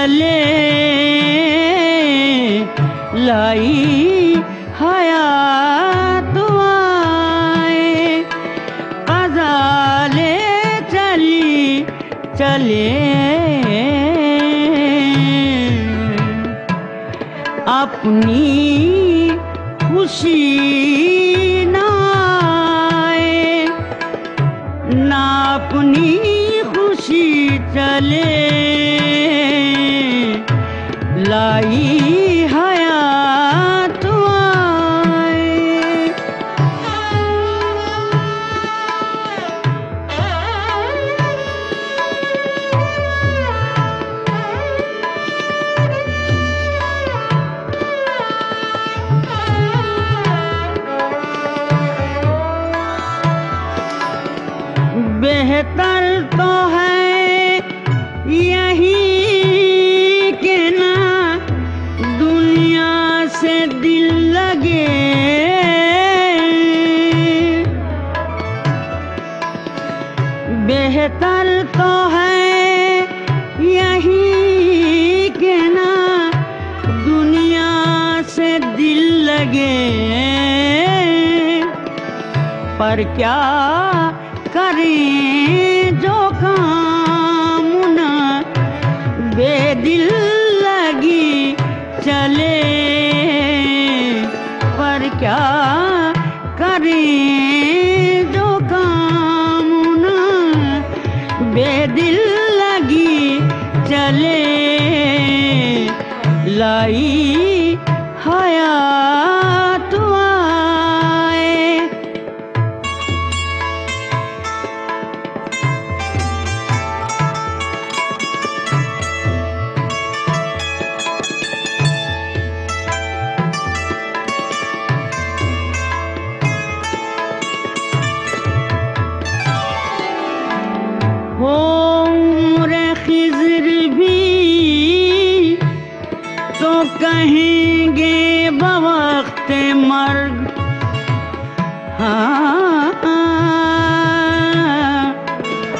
چلے لائی حیات آئے۔ قضا لے چلی چلے۔ اپنی خوشی بہتر تو ہے بہتر تو ہے۔ یہی کہ دنیا سے دل لگے۔ پر کیا کریں جو کام نہ بے دل لگی چلے؟ لائی تو کہیں گے بوقت مرگ۔ ہاں۔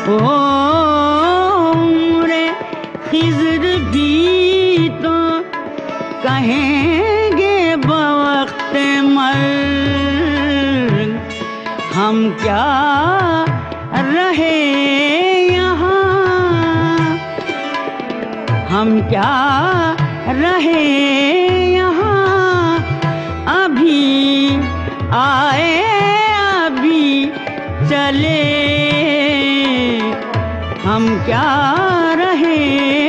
عمر خضر بھی تو کہیں گے بوقت مرگ۔ ہم کیا رہے یہاں؟ ہم کیا رہے یہاں۔ ابھی آئے ابھی چلے۔ ہم کیا رہے؟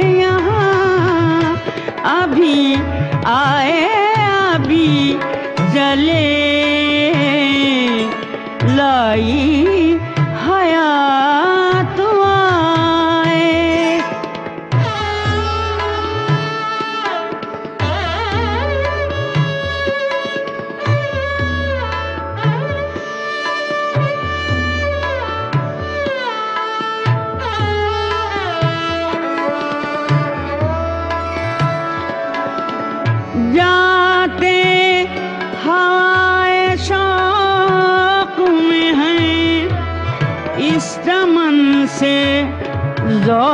سے ذوق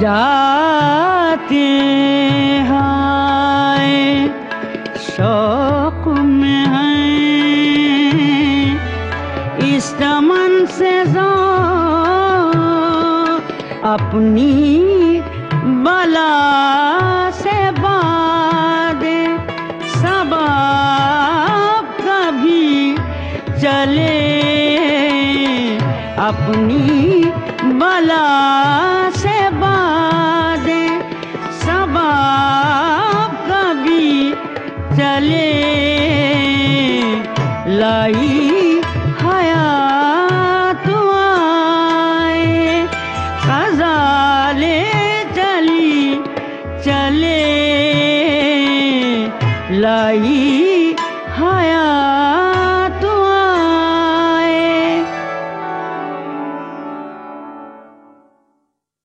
جاتے ہائے شوق میں ہیں۔ اس چمن سے ذوق اپنی چلے اپنی بلا سے باد سباب کبھی چلے لائی حیات آئے، قضا چلی چلے لائی